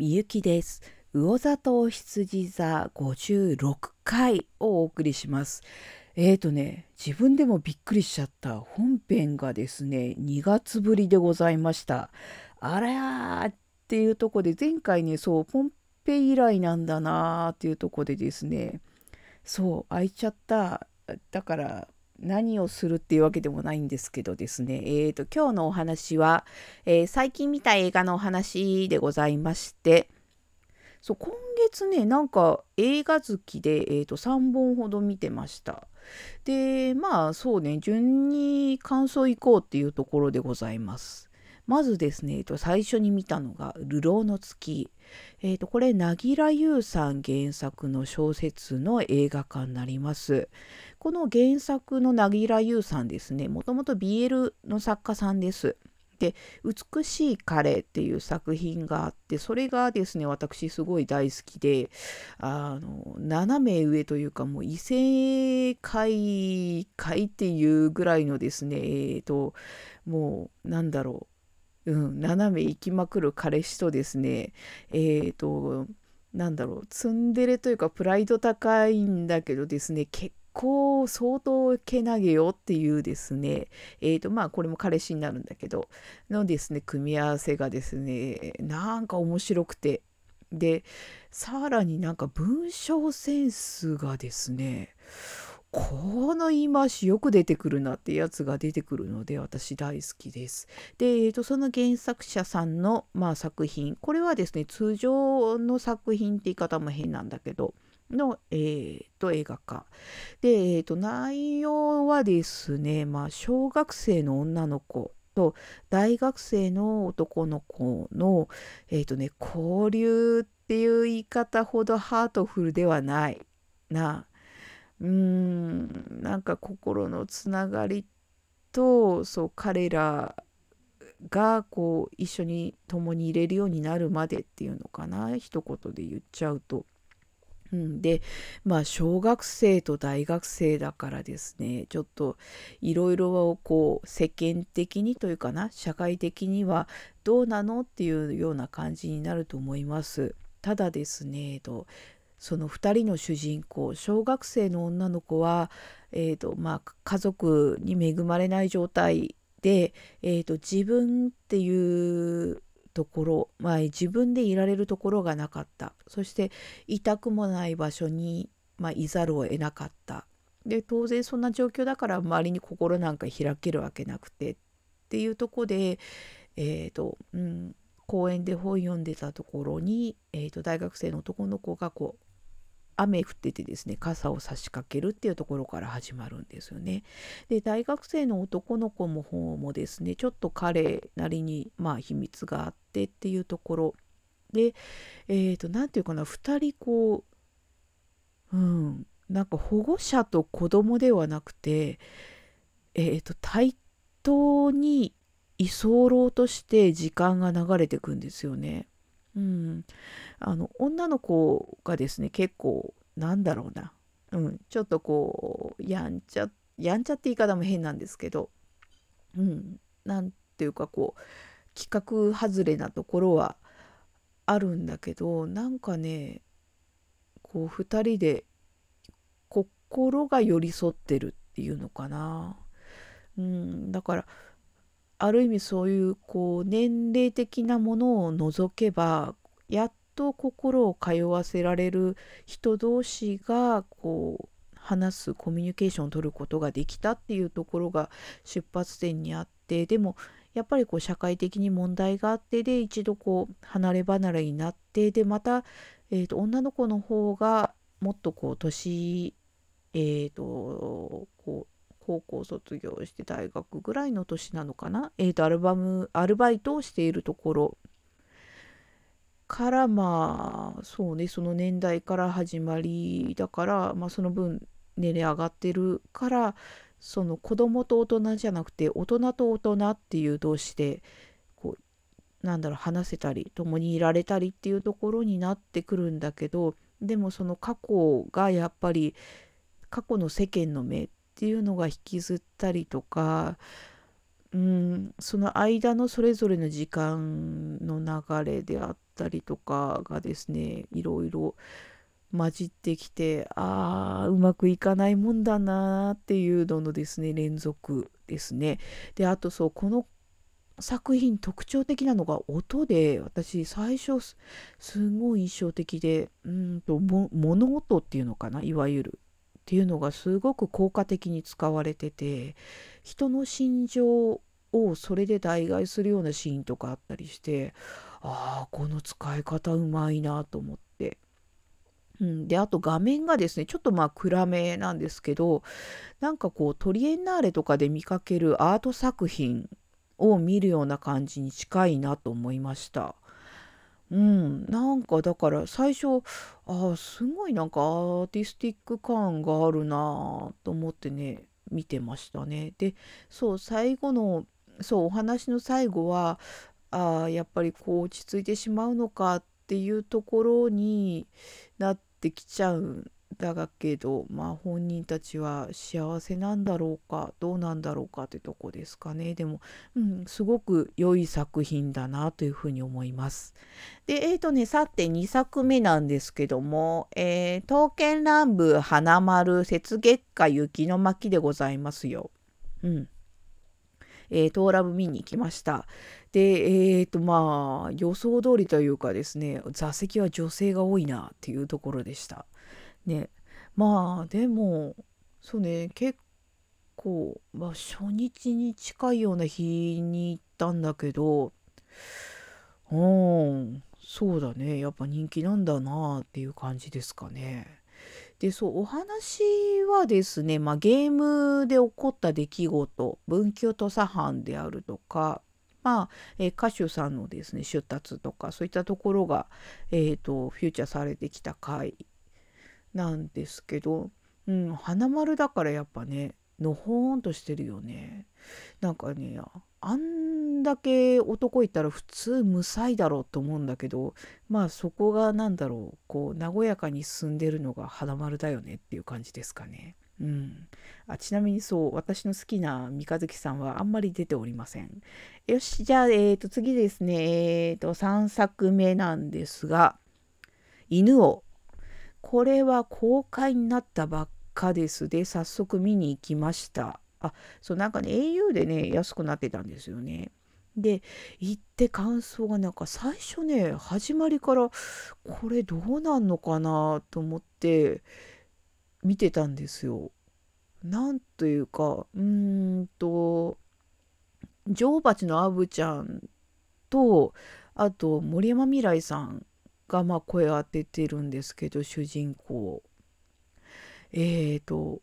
みゆきです。魚座と羊座56回をお送りします。えーとね、自分でもびっくりしちゃった本編がですね、2月ぶりでございました。あらーっていうとこで前回ね、そう、ポンペ以来なんだなーっていうとこでですね、そう、開いちゃった。だから何をするっていうわけでもないんですけどですね、えーと、今日のお話は、えー、最近見た映画のお話でございまして、そう今月ね、なんか映画好きで、えーと、3本ほど見てました。で、まあそうね、順に感想いこうっていうところでございます。まずですね、えー、と最初に見たのが「流浪の月」えー、とこれ凪良優さん原作の小説の映画化になります。この原作の凪良優さんですねもともと BL の作家さんです。で「美しい彼」っていう作品があってそれがですね私すごい大好きであの斜め上というかもう異性界界っていうぐらいのですねえっ、ー、ともうなんだろうう、ん、斜め行きまくる彼氏とですねえ、ー、となんだろうツンデレというかプライド高いんだけどですね結構相当けなげよっていうですね、えーとまあこれも彼氏になるんだけど、のですね、組み合わせがですね、なんか面白くて、で、さらになんか文章センスがですね、この言い回しよく出てくるなってやつが出てくるので私大好きです。で、えーと、その原作者さんの、まあ、作品これはですね通常の作品って言い方も変なんだけどの、えー、と映画化。で、えー、と内容はですね、まあ、小学生の女の子と大学生の男の子の、えーとね、交流っていう言い方ほどハートフルではないな。うーん。なんか心のつながりとそう彼らがこう一緒に共に入れるようになるまでっていうのかな？一言で言っちゃうと。うん、でまあ小学生と大学生だからですね。ちょっといろいろこう世間的にというかな？社会的にはどうなの？っていうような感じになると思います。ただですねとその2人の主人公小学生の女の子は、えーとまあ、家族に恵まれない状態で、えーと自分っていうところ、まあ、自分でいられるところがなかった。そして痛くもない場所に、まあ、いざるを得なかった。で当然そんな状況だから周りに心なんか開けるわけなくてっていうとこで、えーとうん、公園で本読んでたところに、えーと大学生の男の子がこう雨降っててですね傘を差し掛けるっていうところから始まるんですよね。で大学生の男の子も方もですねちょっと彼なりにまあ秘密があってっていうところでえっ、ー、と何て言うかな2人こううんなんか保護者と子供ではなくてえっ、ー、と対等に居候として時間が流れてくんですよね。うん、あの女の子がですね結構なんだろうな、うん、ちょっとこうやんちゃやんちゃって言い方も変なんですけど、うん、なんていうかこう企画外れなところはあるんだけどなんかねこう2人で心が寄り添ってるっていうのかな。うん、だからある意味そういうこう年齢的なものを除けばやっと心を通わせられる人同士がこう話すコミュニケーションを取ることができたっていうところが出発点にあってでもやっぱりこう社会的に問題があってで一度こう離れ離れになってでまた、えー、と女の子の方がもっとこう年えーとこう高校卒業して大学ぐらいの年なのかな、えーと、アルバムアルバイトをしているところ。からまあそうねその年代から始まりだから、まあ、その分年齢上がってるからその子供と大人じゃなくて大人と大人っていう同士でこうなんだろう話せたり共にいられたりっていうところになってくるんだけどでもその過去がやっぱり過去の世間の目っっていうのが引きずったりとかうん、その間のそれぞれの時間の流れであったりとかがですねいろいろ混じってきてああうまくいかないもんだなっていうののですね連続ですね。であとそうこの作品特徴的なのが音で私最初すごい印象的でうんと物音っていうのかないわゆるっていうのがすごく効果的に使われてて人の心情をそれで代替するようなシーンとかあったりしてああこの使い方うまいなと思って。うん、であと画面がですねちょっとまあ暗めなんですけどなんかこうトリエンナーレとかで見かけるアート作品を見るような感じに近いなと思いました。うん、なんかだから最初あすごいなんかアーティスティック感があるなと思ってね見てましたね。でそう最後のそうお話の最後はあやっぱりこう落ち着いてしまうのかっていうところになってきちゃうだけどまあ本人たちは幸せなんだろうかどうなんだろうかってとこですかねでも、うん、すごく良い作品だなというふうに思います。でえっ、ー、とねさて2作目なんですけども「えー、刀剣乱舞花丸雪月花雪の巻」でございますよ。うんえー、トーラブ見に行きました。で、えっ、ー、とまあ予想通りというかですね座席は女性が多いなっていうところでした。ねまあでもそうね結構、まあ、初日に近いような日に行ったんだけどうんそうだねやっぱ人気なんだなっていう感じですかね。でそうお話はですね、まあ、ゲームで起こった出来事文久土佐藩であるとかまあ、えー、歌手さんのですね出立とかそういったところが、えーとフューチャーされてきた回なんですけど、うん、花丸だからやっぱねのほーんとしてるよねなんかねあんだけ男いたら普通無才だろうと思うんだけどまあそこが何だろうこう和やかに進んでるのが花丸だよねっていう感じですかね。うん、あちなみにそう私の好きな三日月さんはあんまり出ておりません。よしじゃあ、えー、と次ですね、えー、と3作目なんですが「犬をこれは公開になったばっかですで早速見に行きました。あそうなんかね au でね安くなってたんですよね。で行って感想がなんか最初ね始まりからこれどうなんのかなと思って見てたんですよ。なんというかうーんと女王蜂のアブちゃんとあと森山未來さんがまあ声当ててるんですけど主人公えーと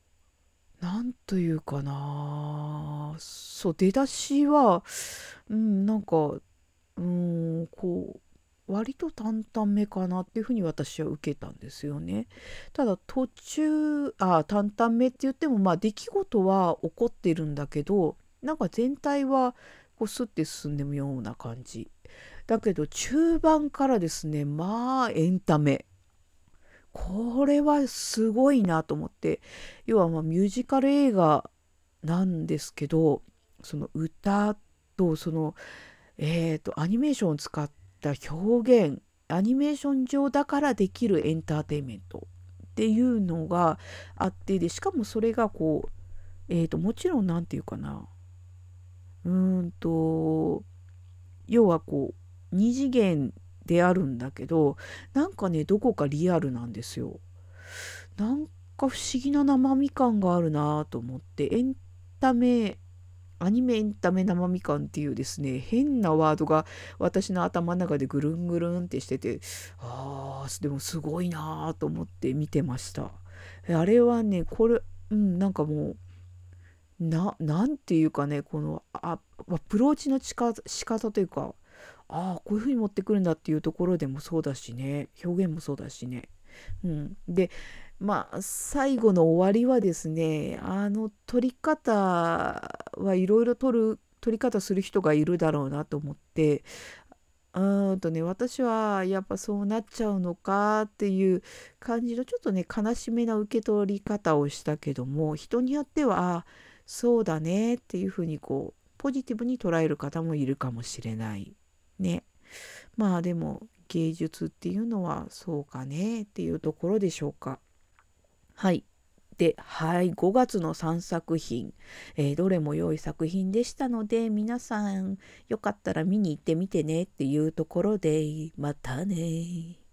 何というかなそう出だしはうんなんかうんこう割と淡々めかなっていうふうに私は受けたんですよね。ただ途中あ淡々めって言ってもまあ出来事は起こってるんだけどなんか全体はこうスッて進んでるような感じ。だけど中盤からですねまあエンタメ。これはすごいなと思って。要はまミュージカル映画なんですけどその歌とそのえっ、ー、とアニメーションを使った表現アニメーション上だからできるエンターテインメントっていうのがあってでしかもそれがこうえー、ともちろん何て言うかなうんと要はこう2次元であるんだけどなんかねどこかリアルなんですよ。なんか不思議な生身感があるなと思ってエンタメアニメエンタメ生身感っていうですね変なワードが私の頭の中でぐるんぐるんってしててあーでもすごいなと思って見てましたあれはねこれうんなんかもうななんていうかねこのアプローチの仕方というかああこういうふうに持ってくるんだっていうところでもそうだしね表現もそうだしね。うん、でまあ最後の終わりはですねあの撮り方はいろいろ撮る撮り方する人がいるだろうなと思ってうんとね私はやっぱそうなっちゃうのかっていう感じのちょっとね悲しめな受け取り方をしたけども人によってはあそうだねっていうふうにこうポジティブに捉える方もいるかもしれないね。まあでも芸術っていうのはそうかねっていうところでしょうか。はい。ではい5月の3作品、えー、どれも良い作品でしたので皆さんよかったら見に行ってみてねっていうところでまたね